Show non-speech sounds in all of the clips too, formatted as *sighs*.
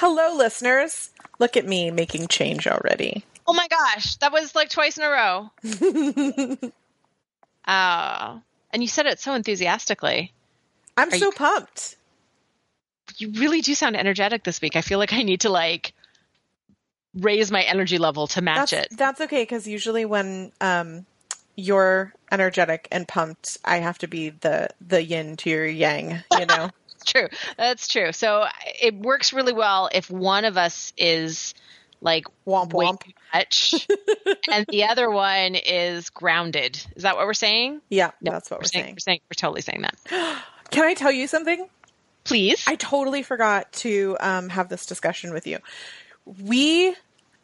Hello, listeners. Look at me making change already. Oh my gosh, that was like twice in a row. Oh, *laughs* and you said it so enthusiastically. I'm Are so you- pumped. You really do sound energetic this week. I feel like I need to like raise my energy level to match That's, it. that's okay because usually when um, you're energetic and pumped, I have to be the the yin to your yang. You know. *laughs* true. That's true. So it works really well if one of us is like womp womp. much *laughs* and the other one is grounded. Is that what we're saying? Yeah, No, that's what we're saying. We're saying we're totally saying that. *gasps* Can I tell you something? Please. I totally forgot to um, have this discussion with you. We,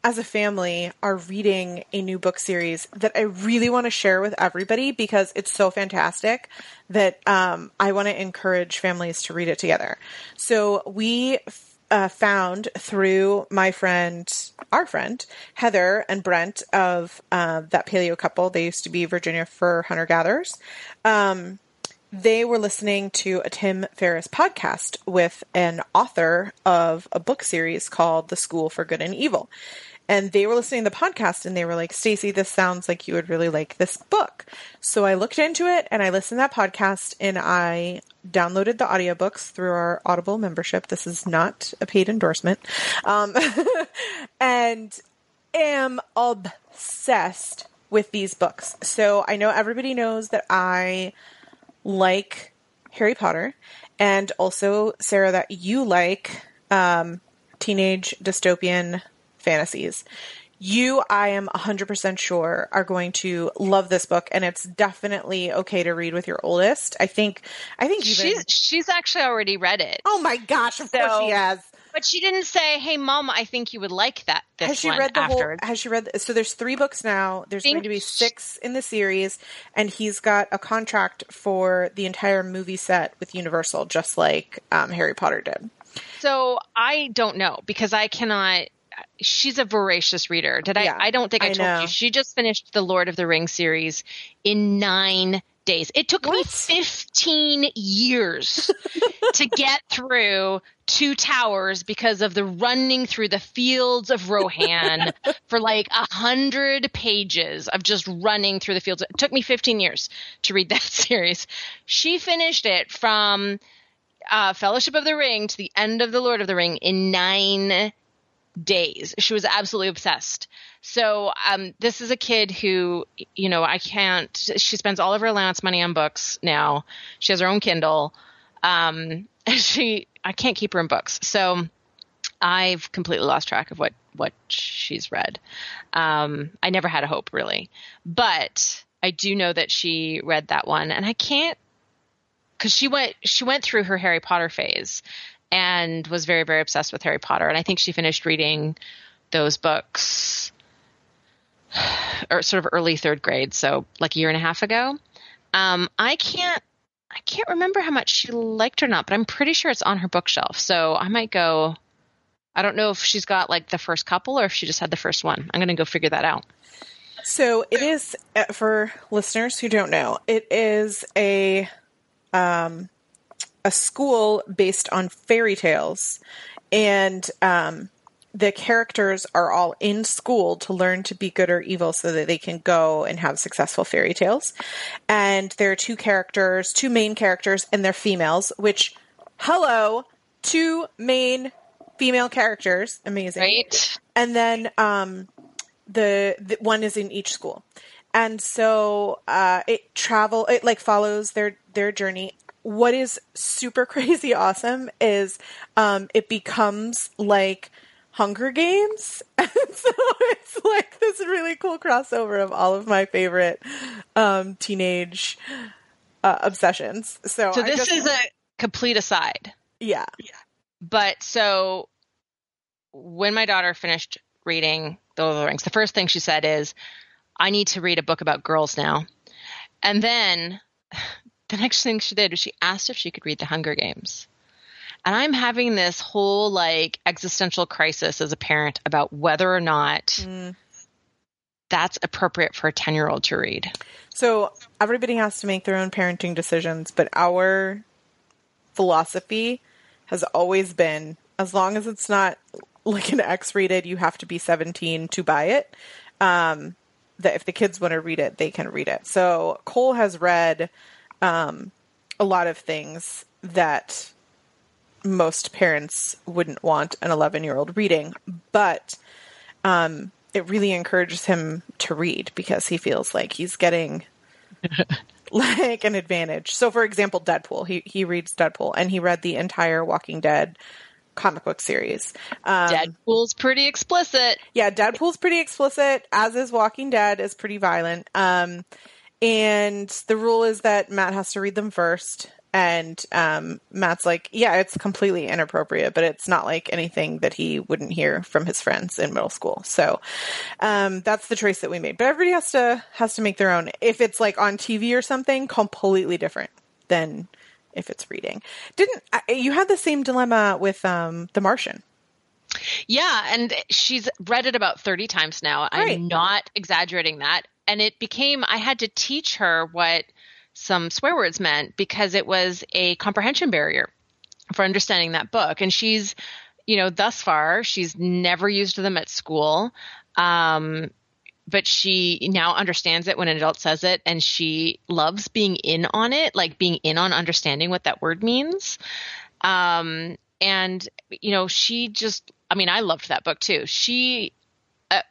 as a family, are reading a new book series that I really want to share with everybody because it's so fantastic that um, I want to encourage families to read it together. So we uh, found through my friend, our friend Heather and Brent of uh, that paleo couple. They used to be Virginia fur hunter gatherers. Um, they were listening to a Tim Ferriss podcast with an author of a book series called The School for Good and Evil. And they were listening to the podcast and they were like, Stacey, this sounds like you would really like this book. So I looked into it and I listened to that podcast and I downloaded the audiobooks through our Audible membership. This is not a paid endorsement. Um, *laughs* and am obsessed with these books. So I know everybody knows that I like Harry Potter, and also Sarah that you like um, teenage dystopian fantasies. You, I am 100% sure, are going to love this book, and it's definitely okay to read with your oldest. I think, I think even. She's she's actually already read it. oh my gosh, of course she has. But she didn't say, "Hey, mom, I think you would like that." This has she read the afterwards. whole? Has she read? The, so there's three books now. There's going to be six in the series, and he's got a contract for the entire movie set with Universal, just like um, Harry Potter did. So I don't know because I cannot. She's a voracious reader. Did I? Yeah, I don't think I, I told know. you. She just finished the Lord of the Rings series in nine days. It took me fifteen years *laughs* to get through two towers because of the running through the fields of Rohan *laughs* for like a hundred pages of just running through the fields. It took me fifteen years to read *laughs* that series. She finished it from uh, Fellowship of the Ring to the end of the Lord of the Ring in nine days. She was absolutely obsessed. So um, this is a kid who, you know, I can't. She spends all of her allowance money on books now. She has her own Kindle. Um, *laughs* she, I can't keep her in books. So I've completely lost track of what what she's read. Um, I never had a hope really, but I do know that she read that one, and I can't because she went she went through her Harry Potter phase and was very very obsessed with Harry Potter, and I think she finished reading those books or *sighs* sort of early third grade, so like a year and a half ago. Um, I can't I can't remember how much she liked or not, but I'm pretty sure it's on her bookshelf. So I might go. I don't know if she's got like the first couple or if she just had the first one. I'm going to go figure that out. So it is uh, for listeners who don't know. It is a um, a school based on fairy tales, and um, the characters are all in school to learn to be good or evil, so that they can go and have successful fairy tales. And there are two characters, two main characters, and they're females. Which, hello, two main female characters, amazing Right? and then um, the, the one is in each school, and so uh, it travel it like follows their their journey. What is super *laughs* crazy awesome is um, it becomes like Hunger Games. *laughs* And so it's like this really cool crossover of all of my favorite um, teenage uh, obsessions. So, So this just- is a complete aside. yeah. But so when my daughter finished reading The Lord of the Rings, the first thing she said is, I need to read a book about girls now. And then the next thing she did was she asked if she could read The Hunger Games. And I'm having this whole like existential crisis as a parent about whether or not Mm. that's appropriate for a 10 year old to read. So everybody has to make their own parenting decisions, but our philosophy has always been as long as it's not like an X rated, you have to be 17 to buy it. Um, that if the kids want to read it, they can read it. So Cole has read um, a lot of things that most parents wouldn't want an 11 year old reading, but um, it really encourages him to read because he feels like he's getting *laughs* like an advantage. So, for example, Deadpool, he he reads Deadpool and he read the entire Walking Dead comic book series. Um, Deadpool's pretty explicit. yeah, Deadpool's pretty explicit, as is Walking Dead is pretty violent. Um, and the rule is that Matt has to read them first. And um, Matt's like, yeah, it's completely inappropriate, but it's not like anything that he wouldn't hear from his friends in middle school. So um, that's the choice that we made. But everybody has to has to make their own. If it's like on TV or something, completely different than if it's reading. Didn't you had the same dilemma with um, The Martian? Yeah, and she's read it about 30 times now. Right. I'm not exaggerating that. And it became, I had to teach her what some swear words meant because it was a comprehension barrier for understanding that book. And she's, you know, thus far, she's never used them at school. Um, but she now understands it when an adult says it and she loves being in on it, like being in on understanding what that word means. Um, and, you know, she just, I mean, I loved that book too. She uh,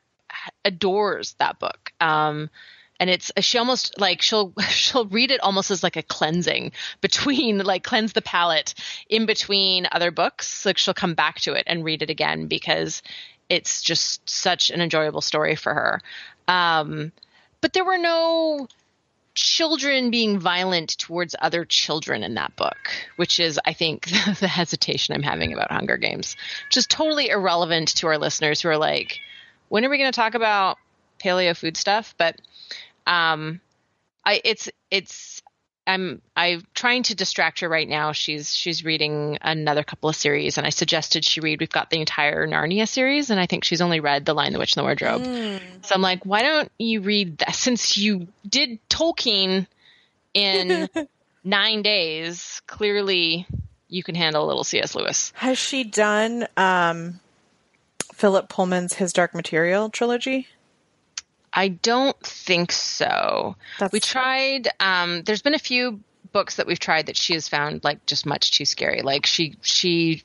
adores that book. Um, and it's she almost like she'll *laughs* she'll read it almost as like a cleansing between like cleanse the palate in between other books like she'll come back to it and read it again because it's just such an enjoyable story for her um but there were no children being violent towards other children in that book which is i think *laughs* the hesitation i'm having about hunger games. Just totally irrelevant to our listeners who are like when are we going to talk about paleo food stuff? But um i it's it's i'm i'm trying to distract her right now. She's she's reading another couple of series and i suggested she read we've got the entire narnia series and i think she's only read the lion the witch and the wardrobe. So i'm like why don't you read that? Since you did tolkien in *laughs* nine days clearly you can handle a little cs lewis. Has she done um, Philip Pullman's His Dark Material trilogy? I don't think so. That's- we tried. Um, there's been a few books that we've tried that she has found like just much too scary. Like she she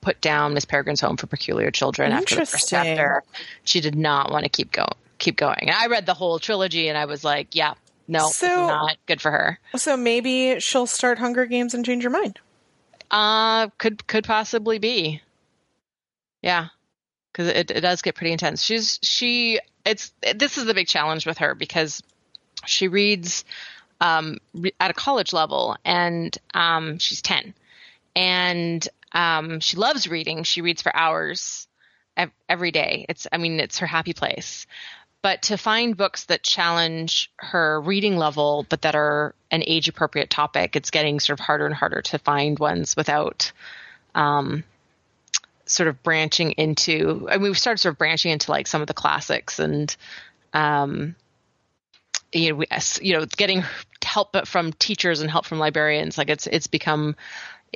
put down Miss Peregrine's Home for Peculiar Children after the first chapter. She did not want to keep going. Keep going. And I read the whole trilogy and I was like, yeah, no, So- not good for her. So maybe she'll start Hunger Games and change her mind. Uh, could could possibly be. Yeah, because it, it does get pretty intense. She's she. It's this is the big challenge with her because she reads um, at a college level, and um, she's ten, and um, she loves reading. She reads for hours ev- every day. It's I mean it's her happy place. But to find books that challenge her reading level, but that are an age appropriate topic, it's getting sort of harder and harder to find ones without um, sort of branching into. I mean, we've started sort of branching into like some of the classics and, um, you know, we, you know, getting help from teachers and help from librarians. Like it's it's become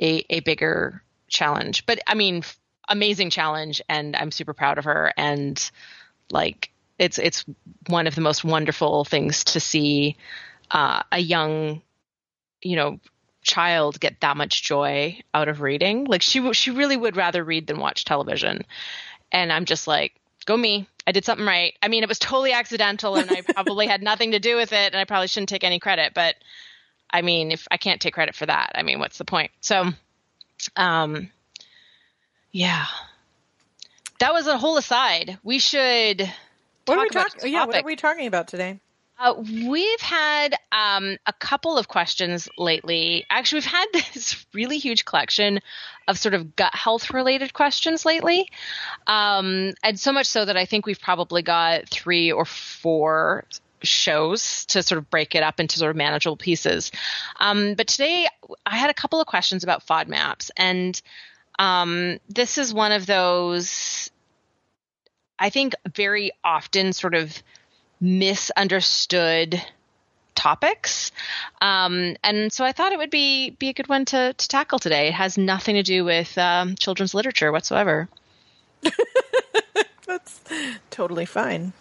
a a bigger challenge. But I mean, amazing challenge, and I'm super proud of her. And like it's it's one of the most wonderful things to see uh, a young you know child get that much joy out of reading like she she really would rather read than watch television and i'm just like go me i did something right i mean it was totally accidental and i probably had nothing to do with it and i probably shouldn't take any credit but i mean if i can't take credit for that i mean what's the point so um yeah that was a whole aside. We should. What are we talk about talking? Yeah, what are we talking about today? Uh, we've had um, a couple of questions lately. Actually, we've had *laughs* this really huge collection of sort of gut health related questions lately. Um, and so much so that I think we've probably got three or four shows to sort of break it up into sort of manageable pieces. Um, but today I had a couple of questions about FODMAPs. And um, this is one of those, I think, very often sort of misunderstood topics. Um, and so I thought it would be be a good one to, to tackle today. It has nothing to do with um, children's literature whatsoever. *laughs* That's totally fine.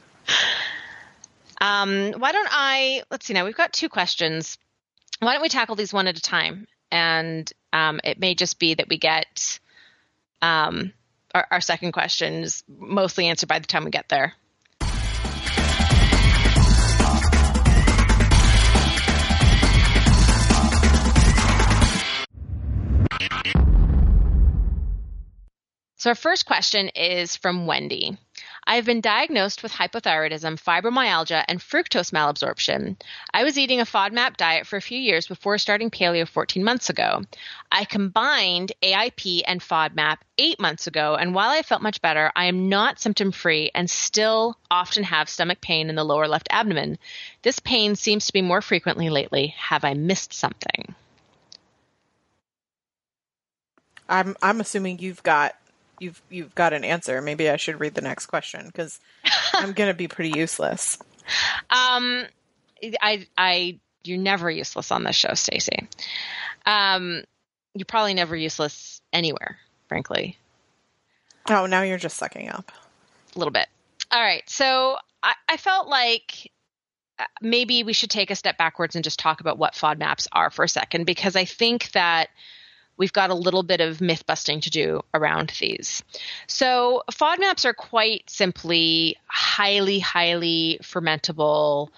Um, why don't I? Let's see. Now we've got two questions. Why don't we tackle these one at a time? And um, it may just be that we get um, our, our second question is mostly answered by the time we get there. So, our first question is from Wendy. I have been diagnosed with hypothyroidism, fibromyalgia, and fructose malabsorption. I was eating a FODMAP diet for a few years before starting paleo 14 months ago. I combined AIP and FODMAP eight months ago, and while I felt much better, I am not symptom free and still often have stomach pain in the lower left abdomen. This pain seems to be more frequently lately. Have I missed something? I'm I'm assuming you've got you've you've got an answer. Maybe I should read the next question because *laughs* I'm going to be pretty useless. Um, I I you're never useless on this show, Stacy. Um, you're probably never useless anywhere, frankly. Oh, now you're just sucking up a little bit. All right, so I, I felt like uh, maybe we should take a step backwards and just talk about what FODMAPs are for a second because I think that we've got a little bit of myth busting to do around these. So, FODMAPs are quite simply highly, highly fermentable.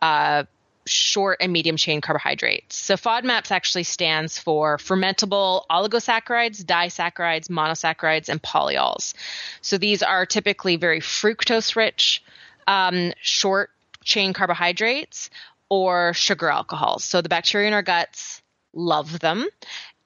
Uh, short and medium chain carbohydrates. So FODMAPs actually stands for fermentable oligosaccharides, disaccharides, monosaccharides, and polyols. So these are typically very fructose rich, um, short chain carbohydrates or sugar alcohols. So the bacteria in our guts love them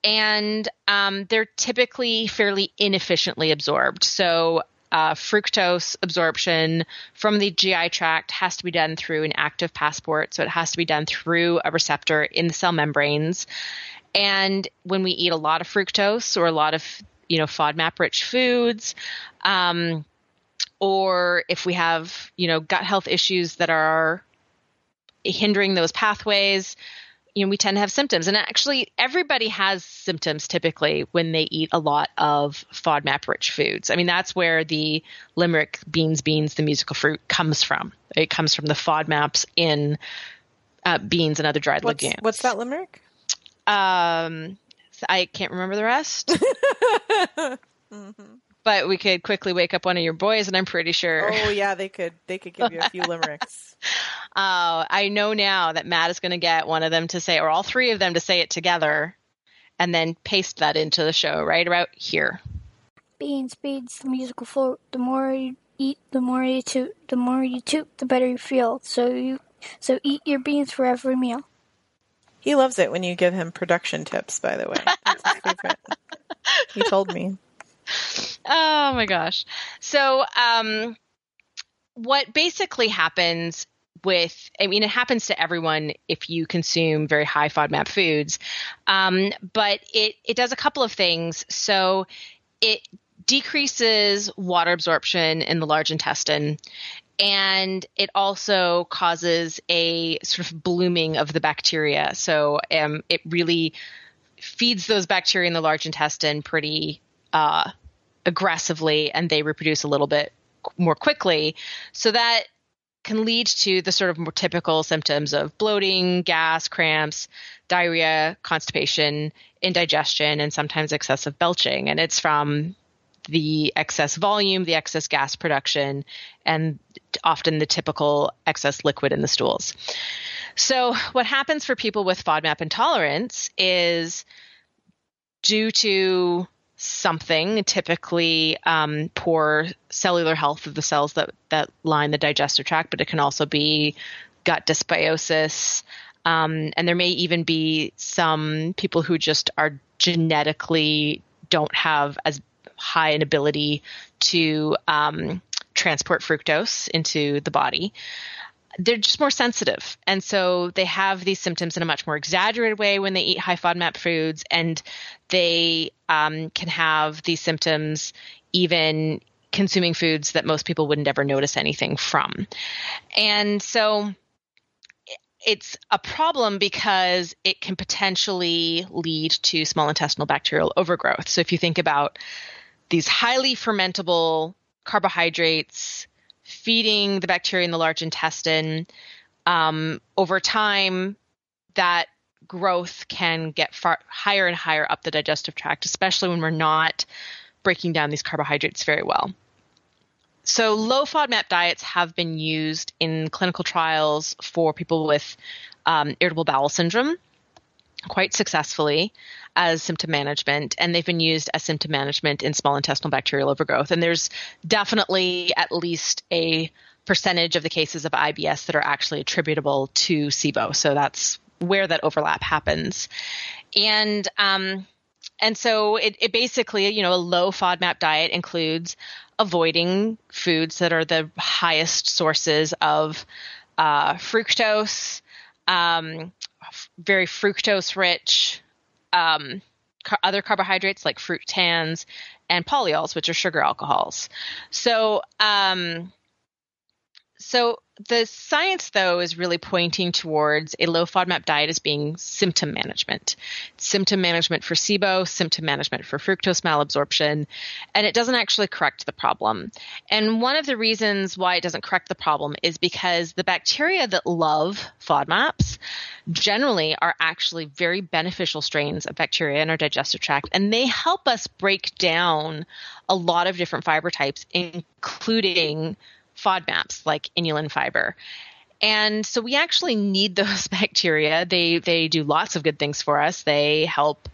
and um, they're typically fairly inefficiently absorbed. So, uh, fructose absorption from the GI tract has to be done through an active transport. So, it has to be done through a receptor in the cell membranes. And when we eat a lot of fructose or a lot of, you know, FODMAP rich foods, um, or if we have, you know, gut health issues that are hindering those pathways, you know, we tend to have symptoms. And actually, everybody has symptoms typically when they eat a lot of FODMAP rich foods. I mean, that's where the limerick beans, beans, the musical fruit comes from. It comes from the FODMAPs in uh, beans and other dried what's, legumes. What's that limerick? Um, I can't remember the rest. *laughs* mm-hmm but we could quickly wake up one of your boys and i'm pretty sure. Oh yeah they could. They could give you a few limericks. *laughs* Uh, i know now that matt is going to get one of them to say or all three of them to say it together and then paste that into the show right about here. Beans beans the musical float the more you eat the more you toot the more you toot the better you feel. So you so eat your beans for every meal. He loves it when you give him production tips by the way. That's his favorite. *laughs* He told me oh my gosh. So, um, what basically happens with, I mean, it happens to everyone if you consume very high FODMAP foods, um, but it, it does a couple of things. So, it decreases water absorption in the large intestine and it also causes a sort of blooming of the bacteria. So um, it really feeds those bacteria in the large intestine pretty uh, aggressively and they reproduce a little bit more quickly. So that can lead to the sort of more typical symptoms of bloating, gas, cramps, diarrhea, constipation, indigestion, and sometimes excessive belching. And it's from the excess volume, the excess gas production, and often the typical excess liquid in the stools. So, what happens for people with FODMAP intolerance is due to something, typically um, poor cellular health of the cells that, that line the digestive tract, but it can also be gut dysbiosis. Um, and there may even be some people who just are genetically don't have as high an ability to um, transport fructose into the body they're just more sensitive. And so they have these symptoms in a much more exaggerated way when they eat high FODMAP foods, and they um, can have these symptoms even consuming foods that most people wouldn't ever notice anything from. And so it's a problem because it can potentially lead to small intestinal bacterial overgrowth. So if you think about these highly fermentable carbohydrates feeding the bacteria in the large intestine, um, over time, that growth can get far higher and higher up the digestive tract, especially when we're not breaking down these carbohydrates very well. So, low FODMAP diets have been used in clinical trials for people with um, irritable bowel syndrome quite successfully as symptom management, and they've been used as symptom management in small intestinal bacterial overgrowth. And there's definitely at least a percentage of the cases of IBS that are actually attributable to SIBO. So that's where that overlap happens. And um, and so it, it basically, you know, a low FODMAP diet includes avoiding foods that are the highest sources of uh, fructose, um, very fructose rich um, car- other carbohydrates like fructans and polyols, which are sugar alcohols. So, um, so the science, though, is really pointing towards a low FODMAP diet as being symptom management. Symptom management for SIBO, symptom management for fructose malabsorption, and it doesn't actually correct the problem. And one of the reasons why it doesn't correct the problem is because the bacteria that love FODMAPs generally are actually very beneficial strains of bacteria in our digestive tract, and they help us break down a lot of different fiber types, including FODMAPs like inulin fiber. And so we actually need *laughs* those bacteria. They they do lots of good things for us. They help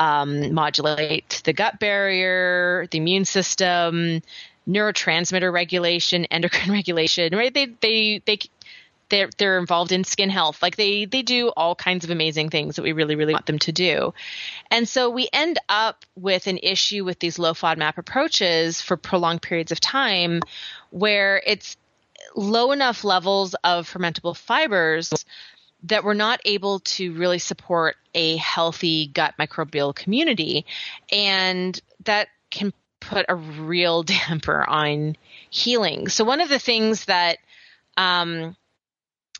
um, modulate the gut barrier, the immune system, neurotransmitter regulation, *laughs* endocrine regulation. Right? They they they they're they're involved in skin health. Like they they do all kinds of amazing things that we really really want them to do. And so we end up with an issue with these low FODMAP approaches for prolonged periods of time where it's low enough levels of fermentable fibers that we're not able to really support a healthy gut microbial community and that can put a real *laughs* damper on healing. So one of the things that um,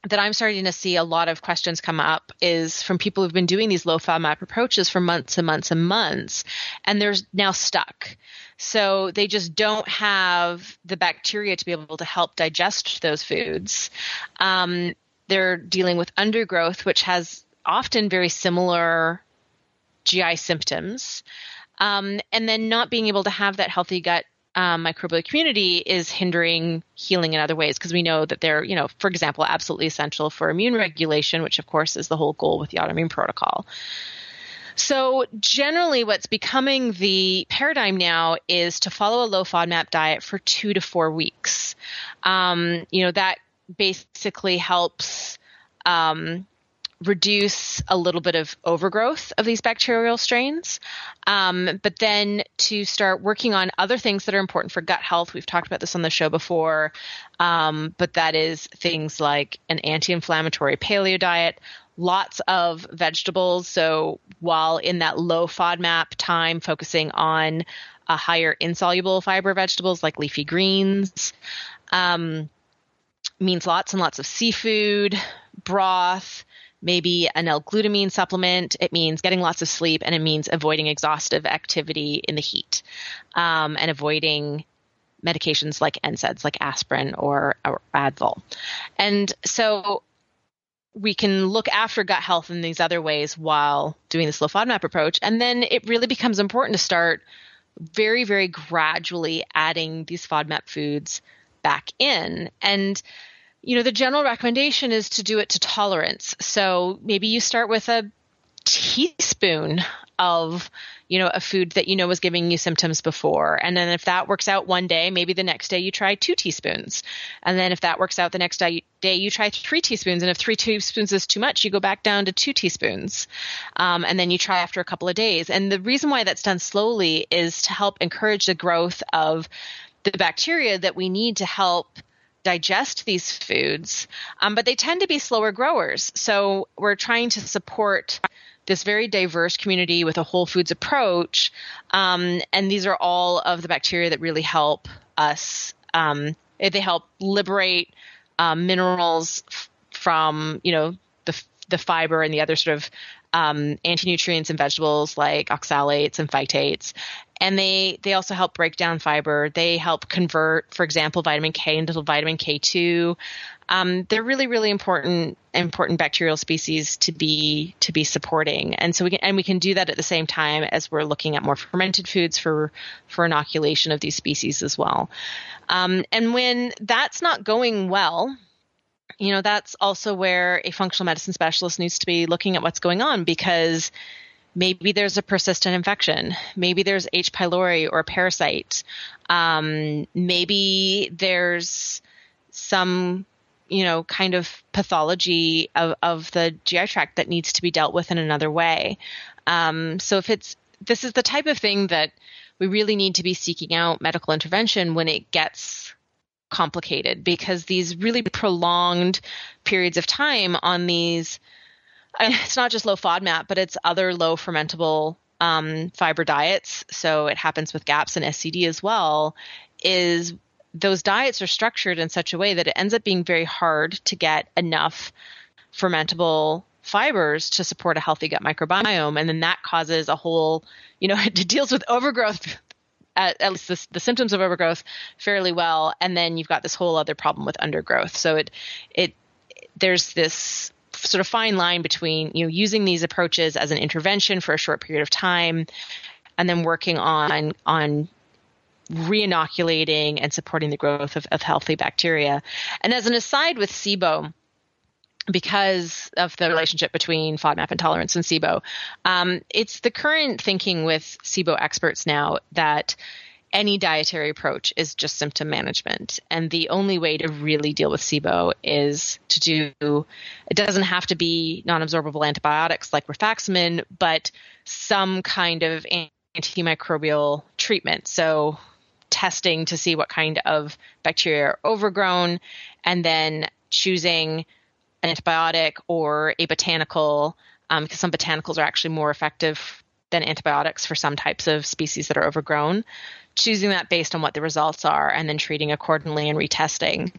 that I'm starting to see a lot of questions come up is from people who've been doing these low FODMAP approaches for months and months and months, and they're now stuck. So they just don't have the bacteria to be able to help digest those foods. Um, they're dealing with undergrowth, which has often very similar GI symptoms. Um, and then not being able to have that healthy gut um, microbial community is hindering healing in other ways because we know that they're, you know, for example, absolutely essential for immune regulation, which of course is the whole goal with the autoimmune protocol. So generally what's becoming the paradigm now is to follow a low FODMAP diet for two to four weeks. Um, you know, that basically helps um, reduce a little bit of overgrowth of these bacterial strains, um, but then to start working on other things that are important for gut health. We've talked about this on the show before, um, but that is things like an anti inflammatory paleo diet, lots of vegetables. So while in that low FODMAP time, focusing on a higher insoluble fiber vegetables like leafy greens. Um, means lots and lots of seafood, broth, maybe an L-glutamine supplement. It means getting lots of sleep, and it means avoiding exhaustive activity in the heat, um, and avoiding medications like NSAIDs, like aspirin or, or Advil. And so we can look after gut health in these other ways while doing this low FODMAP approach. And then it really becomes important to start very, very gradually adding these FODMAP foods back in. And you know, the general recommendation is to do it to tolerance. So maybe you start with a teaspoon of you know a food that you know was giving you symptoms before. And then if that works out one day maybe the next day you try two teaspoons. And then if that works out the next day, you try three teaspoons. And if three teaspoons is too much you go back down to two teaspoons. Um, and then you try after a couple of days. And the reason why that's done slowly is to help encourage the growth of the bacteria that we need to help digest these foods, um, but they tend to be slower growers. So we're trying to support this very diverse community with a whole foods approach. Um, and these are all of the bacteria that really help us. Um, they help liberate um, minerals f- from, you know, the, the fiber and the other sort of um, anti-nutrients in vegetables like oxalates and phytates and they they also help break down fiber. They help convert, for example, vitamin K into vitamin K2. Um, they're really really important important bacterial species to be to be supporting, and so we can and we can do that at the same time as we're looking at more fermented foods for for inoculation of these species as well. Um, and when that's not going well, you know that's also where a functional medicine specialist needs to be looking at what's going on because Maybe there's a persistent infection. Maybe there's H. pylori or a parasite. Um, maybe there's some, you know, kind of pathology of, of the GI tract that needs to be dealt with in another way. Um, so if it's, this is the type of thing that we really need to be seeking out medical intervention when it gets complicated because these really prolonged periods of time on these it's not just low FODMAP, but it's other low fermentable um, fiber diets. So it happens with GAPS and SCD as well. Is those diets are structured in such a way that it ends up being very hard to get enough fermentable fibers to support a healthy gut microbiome, and then that causes a whole, you know, *laughs* it deals with overgrowth. At, at least the, the symptoms of overgrowth fairly well, and then you've got this whole other problem with undergrowth. So it, it, there's this sort of fine line between you know using these approaches as an intervention for a short period of time and then working on on reinoculating and supporting the growth of, of healthy bacteria. And as an aside with SIBO, because of the relationship between FODMAP intolerance and SIBO, um, it's the current thinking with SIBO experts now that any dietary approach is just symptom management. And the only way to really deal with SIBO is to do, it doesn't have to be non absorbable antibiotics like rifaximin, but some kind of antimicrobial treatment. So, testing to see what kind of bacteria are overgrown, and then choosing an antibiotic or a botanical, um, because some botanicals are actually more effective than antibiotics for some types of species that are overgrown choosing that based on what the results are and then treating accordingly and retesting.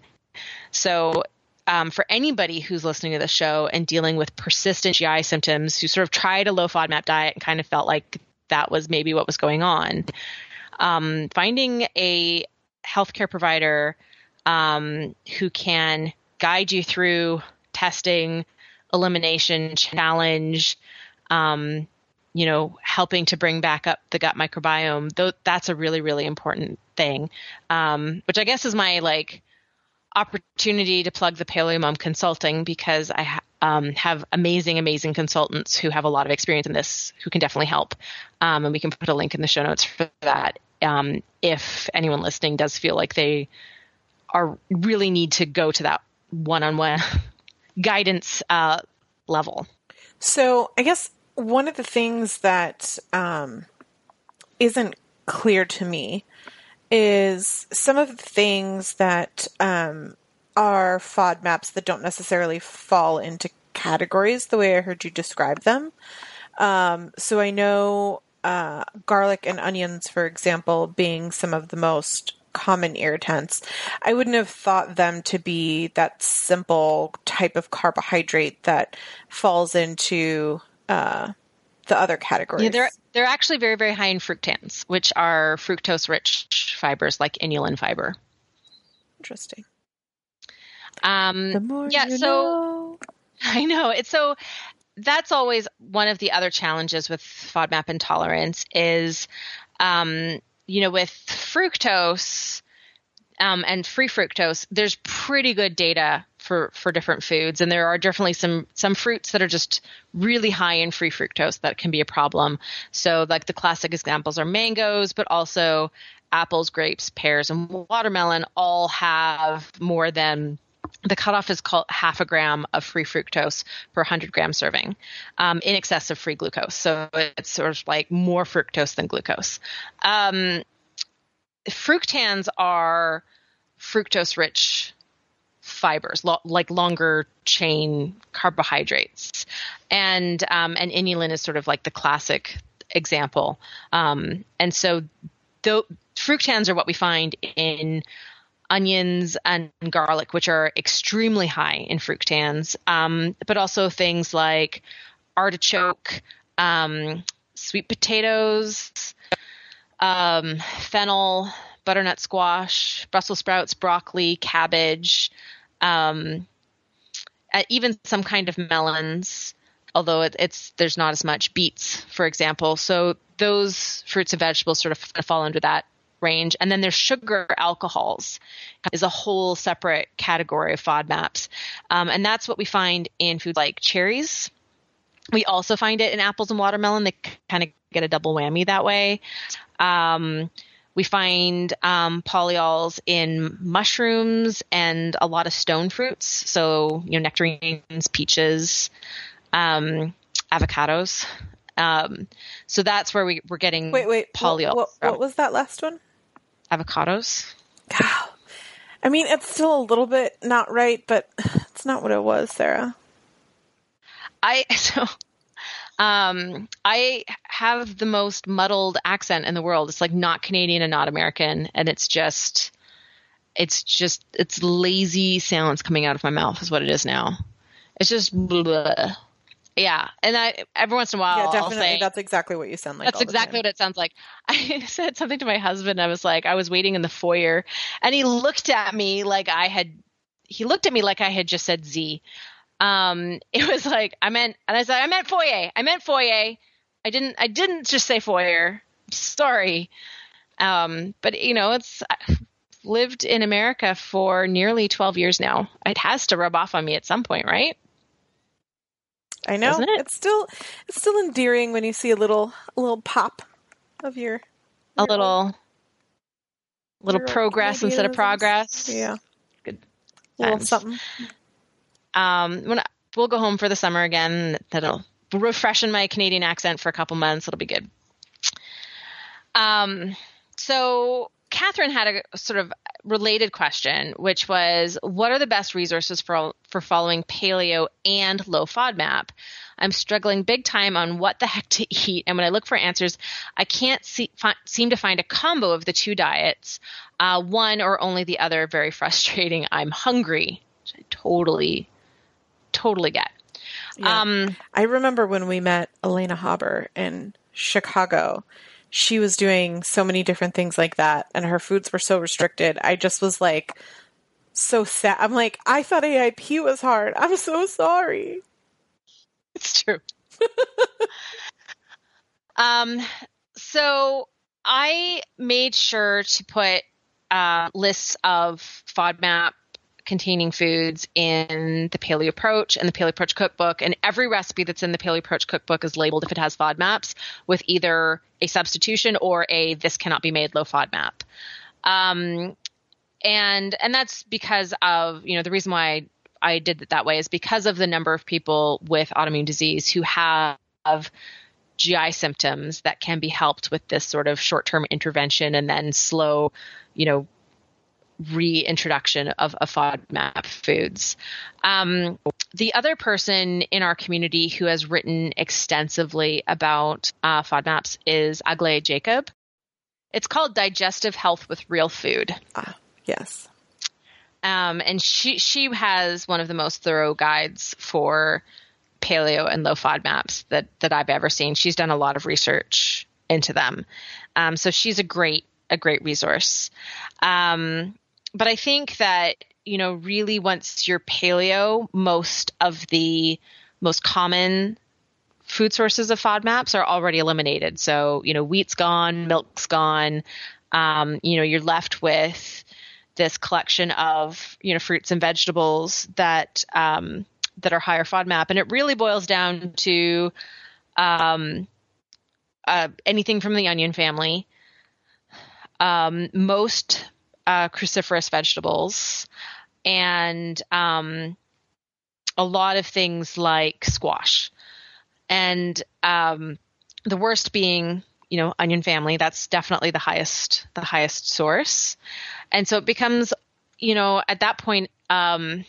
So, um, for anybody who's listening to the show and dealing with persistent GI symptoms, who sort of tried a low FODMAP diet and kind of felt like that was maybe what was going on, um, finding a healthcare provider um, who can guide you through testing, elimination, challenge, um, you know, helping to bring back up the gut microbiome, though that's a really, really important thing. Um, which I guess is my like opportunity to plug the Paleo Mom Consulting because I ha- um, have amazing, amazing consultants who have a lot of experience in this who can definitely help. Um, and we can put a link in the show notes for that um, if anyone listening does feel like they are really need to go to that one-on-one *laughs* guidance uh, level. So I guess one of the things that um, not clear to me is some of the things that um, are FODMAPs that don't necessarily fall into categories the way I heard you describe them. Um, so I know uh, garlic and onions, for example, being some of the most common irritants. I wouldn't have thought them to be that simple type of carbohydrate that falls into uh, the other categories. Yeah, they're they're actually very very high in fructans, which are fructose rich fibers like inulin fiber. Interesting. Um, yeah, so know. *laughs* I know it's so that's always one of the other challenges with FODMAP intolerance is, um, you know, with fructose um, and free fructose, there's pretty good data for for different foods. And there are definitely some some fruits that are just really high in free fructose that can be a problem. So like the classic examples are mangoes but also apples grapes pears and watermelon all have more than the cutoff is called half a gram of free fructose per 100 gram serving um, in excess of free glucose. So it's sort of like more fructose than glucose. Um, fructans are fructose rich fibers, lo- like longer chain carbohydrates, and um, and inulin is sort of like the classic example. Um, and so, though fructans are what we find in onions and garlic, which are extremely high in fructans, um, but also things like artichoke, um, sweet potatoes, um, fennel, butternut squash, Brussels sprouts, broccoli, cabbage, um, uh, even some kind of melons. Although it, it's there's not as much beets, for example. So those fruits and vegetables sort of fall under that range. And then there's sugar alcohols is a whole separate category of FODMAPs. Um, and that's what we find in foods like cherries. We also find it in apples and watermelon. They kind of get a double whammy that way. Um, we find um, polyols in mushrooms and a lot of stone fruits. So, you know, nectarines, peaches, um, avocados. Um, so that's where we, we're getting wait, wait, polyols. What, what, what was that last one? Avocados. I mean, it's still a little bit not right, but it's not what it was, Sarah. I *laughs* so um, I have the most muddled accent in the world. It's like not Canadian and not American, and it's just, it's just, it's lazy sounds coming out of my mouth is what it is now. It's just, blah. blah. yeah. And I every once in a while, yeah, I'll definitely, say, that's exactly what you sound like. that's exactly what it sounds like. *laughs* I said something to my husband. I was like, I was waiting in the foyer, and he looked at me like I had. He looked at me like I had just said Z. Um, *laughs* it was like I meant, and I said I meant foyer. I meant foyer. I didn't. I didn't just say foyer. Sorry. Um, but you know, it's I've lived in America for nearly twelve years now. It has to rub off on me at some point, right? I know it? it's still it's still endearing when you see a little a little pop of your A your little, little your progress instead of progress. Yeah, Good little times. something. um, when I, we'll go home for the summer again. That'll refreshen my Canadian accent for a couple months. It'll be good. Um, so Catherine had a sort of related question, which was, what are the best resources for for following paleo and low FODMAP? I'm struggling big time on what the *laughs* heck to eat, and when I look for answers, I can't see, fi- seem to find a combo of the two diets. Uh, one or only the other. Very frustrating. I'm hungry. Which I totally, totally get. Yeah. Um, I remember when we met Alaena Haber in Chicago. She was doing so many different things like that, and her foods were so restricted. I just was like so sad. I'm like, I thought AIP was hard. I'm so sorry. It's true. *laughs* um, so I made sure to put uh, lists of FODMAP containing foods in the Paleo Approach and the Paleo Approach cookbook, and every recipe that's in the Paleo Approach cookbook is labeled if it has FODMAPs with either a substitution or a "this cannot be made low FODMAP." Um, and and that's because of you know the reason why I did it that way is because of the number of people with autoimmune disease who have GI symptoms that can be helped with this sort of short-term intervention and then slow, you know, reintroduction of, of FODMAP foods. Um, the other person in our community who has written extensively about uh, FODMAPs is Aglaé Jacob. It's called Digestive Health with Real Food. Ah, yes. Um, and she she has one of the most thorough guides for paleo and low FODMAPs that that I've ever seen. She's done a lot of research into them, um, so she's a great a great resource. Um, but I think that you know really once you're paleo, most of the most common food sources of FODMAPs are already eliminated. So you know wheat's gone, milk's gone. Um, you know you're left with this collection of you know fruits and vegetables that um, that are higher FODMAP, and it really boils down to um, uh, anything from the onion family, um, most uh, cruciferous vegetables, and um, a lot of things like squash, and um, the worst being you know onion family. That's definitely the highest the highest source, and so it becomes you know at that point um,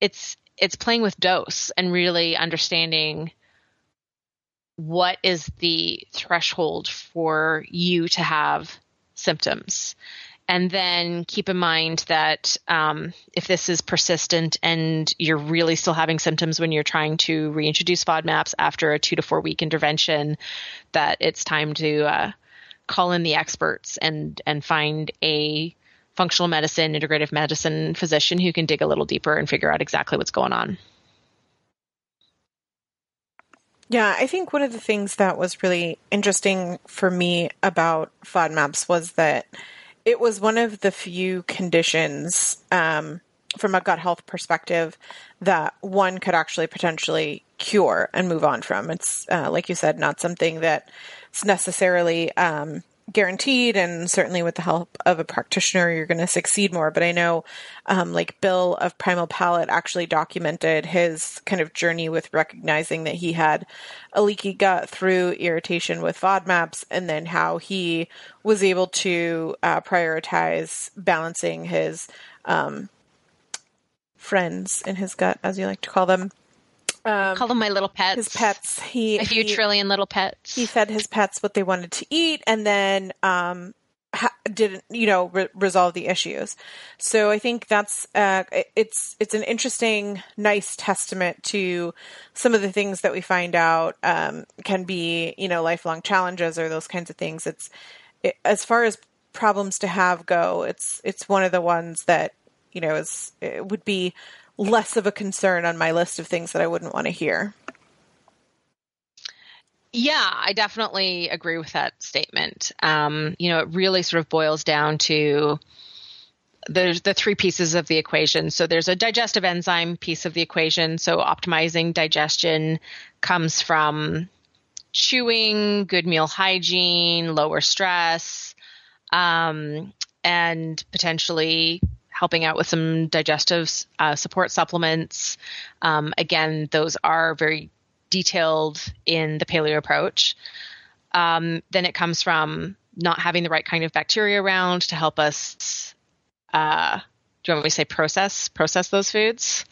it's it's playing with dose and really understanding what is the threshold for you to have symptoms and then keep in mind that um, if this is persistent and you're really still having symptoms when you're trying to reintroduce FODMAPs after a two to four week intervention, that it's time to uh, call in the experts and and find a functional medicine, integrative medicine physician who can dig a little deeper and figure out exactly what's going on. Yeah, I think one of the things that was really interesting for me about FODMAPs was that it was one of the few conditions um, from a gut health perspective that one could actually potentially cure and move on from. It's, uh, like you said, not something that's necessarily um, guaranteed and certainly with the help of a practitioner you're going to succeed more. But i know um, like bill of primal palate actually documented his kind of journey with recognizing that he had a leaky gut through irritation with fodmaps and then how he was able to uh, prioritize balancing his um, friends in his gut as you like to call them um, Call them my little pets. His pets. He a few he, trillion little pets. He fed his pets what they wanted to eat, and then um, ha- didn't you know re- resolve the issues. So I think that's uh, it's it's an interesting, nice testament to some of the things that we find out um, can be you know lifelong challenges or those kinds of things. It's it, as far as problems to have go. It's it's one of the ones that you know is it would be less of a concern on my list of things that I wouldn't want to hear. Yeah, I definitely agree with that statement. Um, you know, it really sort of boils down to there's the three pieces of the equation. So there's a digestive enzyme piece of the equation. So optimizing digestion comes from chewing, good meal hygiene, lower stress, um, and potentially helping out with some digestive uh, support supplements. Um, again, those are very detailed in the paleo approach. Um, then it comes from not having the right kind of bacteria around to help us. Uh, do you want me to say process process those foods?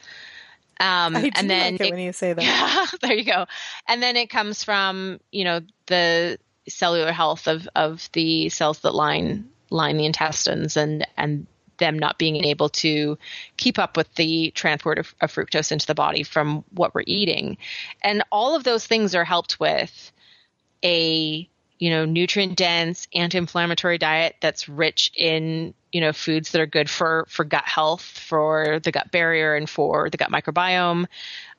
Um, and then like it, it when you say that. Yeah, *laughs* there you go. And then it comes from you know the cellular health of of the cells that line line the intestines and and them not being able to keep up with the transport of, of fructose into the body from what we're eating. And all of those things are helped with a you know nutrient dense anti-inflammatory diet that's rich in you know foods that are good for for gut health for the gut barrier and for the gut microbiome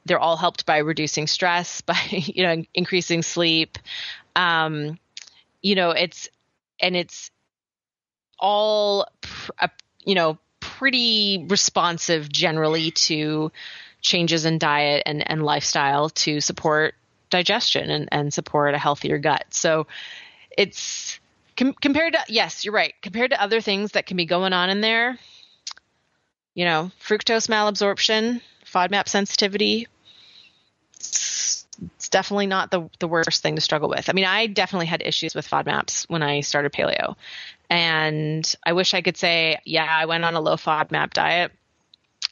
they're all helped by reducing stress *laughs* by you know increasing sleep um you know it's and it's all pr- a you know, pretty responsive generally to changes in diet and, and lifestyle to support digestion and, and support a healthier gut. So it's com- compared to, yes, you're right, compared to other things that can be going on in there, you know, fructose malabsorption, FODMAP sensitivity, it's, it's definitely not the, the worst thing to struggle with. I mean, I definitely had issues with FODMAPs when I started paleo. And I wish I could say, yeah, I went on a low FODMAP diet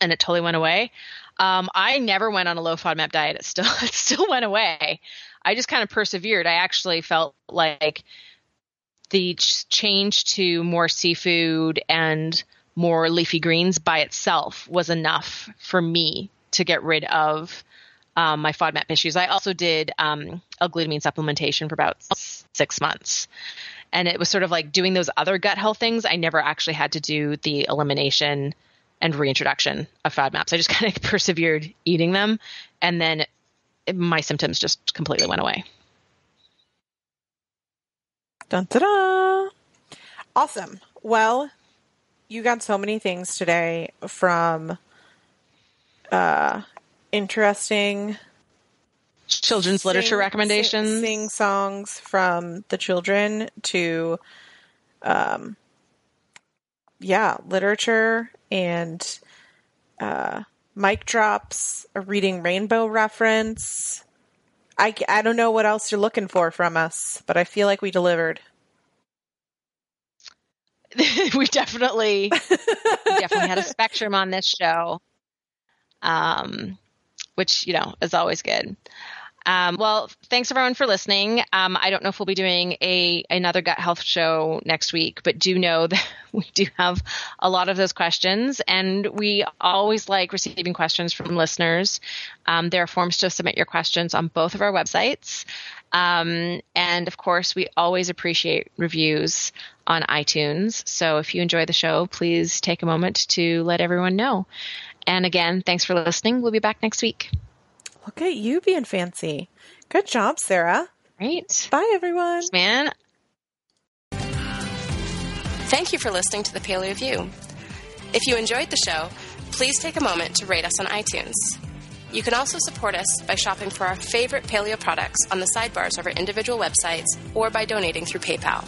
and it totally went away. Um, I never went on a low FODMAP diet. It *laughs* still, it still went away. I just kind of persevered. I actually felt like the change to more seafood and more leafy greens by itself was enough for me to get rid of um, my FODMAP issues. I also did um, L-glutamine supplementation for about six months and it was sort of like doing those other gut health things. I never actually had to do the elimination and reintroduction of FODMAPs. I just *laughs* kind of persevered eating them, and then my symptoms just completely went away. Dun, da, da. Awesome. Well, you got so many things today from uh interesting Children's literature sing- recommendations. sing, sing songs from the children to um yeah literature and uh mic drops a reading rainbow reference. I, I don't know what else you're looking for from us but i feel like we delivered. *laughs* We definitely we definitely had a spectrum on this show um which you know is always good um, well thanks everyone for listening um, i don't know if we'll be doing a another gut health show next week but do know *laughs* that we do have a lot of those questions and we always like receiving questions from listeners um, there are forms to submit your questions on both of our websites um, and of course, we always appreciate reviews on iTunes. So if you enjoy the show, please take a moment to let everyone know. And again, thanks for listening. We'll be back next week. Look at you being fancy good job sarah Right? bye everyone Man, Thank you for listening to the Paleo View. If you enjoyed the show, please take a moment to rate us on iTunes. You can also support us by shopping for our favorite paleo products on the sidebars of our individual websites or by donating through PayPal.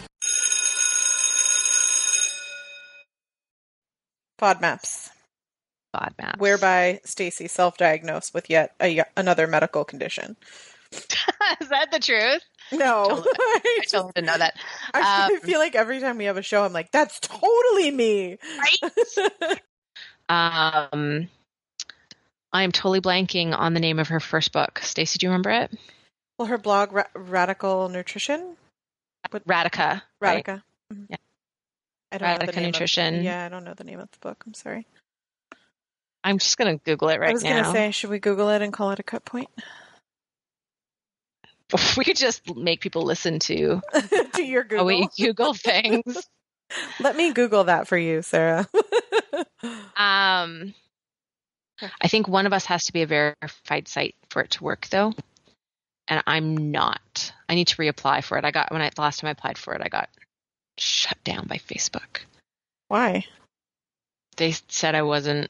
Whereby Stacy self-diagnosed with yet a, another medical condition. *laughs* Is that the truth? No. I, *laughs* I just- totally didn't know that. I Um, feel like every time we have a show, I'm like, "That's totally me." *laughs* Um, I am totally blanking on the name of her first book. Stacy, do you remember it? Well, her blog, Ra- Radical Nutrition, Radica. right? Radica. Mhm. Yeah. I don't know the Radica name of- Nutrition. yeah, I don't know the name of the book. I'm sorry. I'm just gonna Google it right now. I was gonna say, should we Google it and call it a cut point? *laughs* we could just make people listen to *laughs* to your Google. we *laughs* Google things. Let me Google that for you, Sarah. Um, I think one of us has to be a verified site for it to work, though, and I'm not. I need to reapply for it. I got when I the last time I applied for it, I got shut down by Facebook. Why? They said I wasn't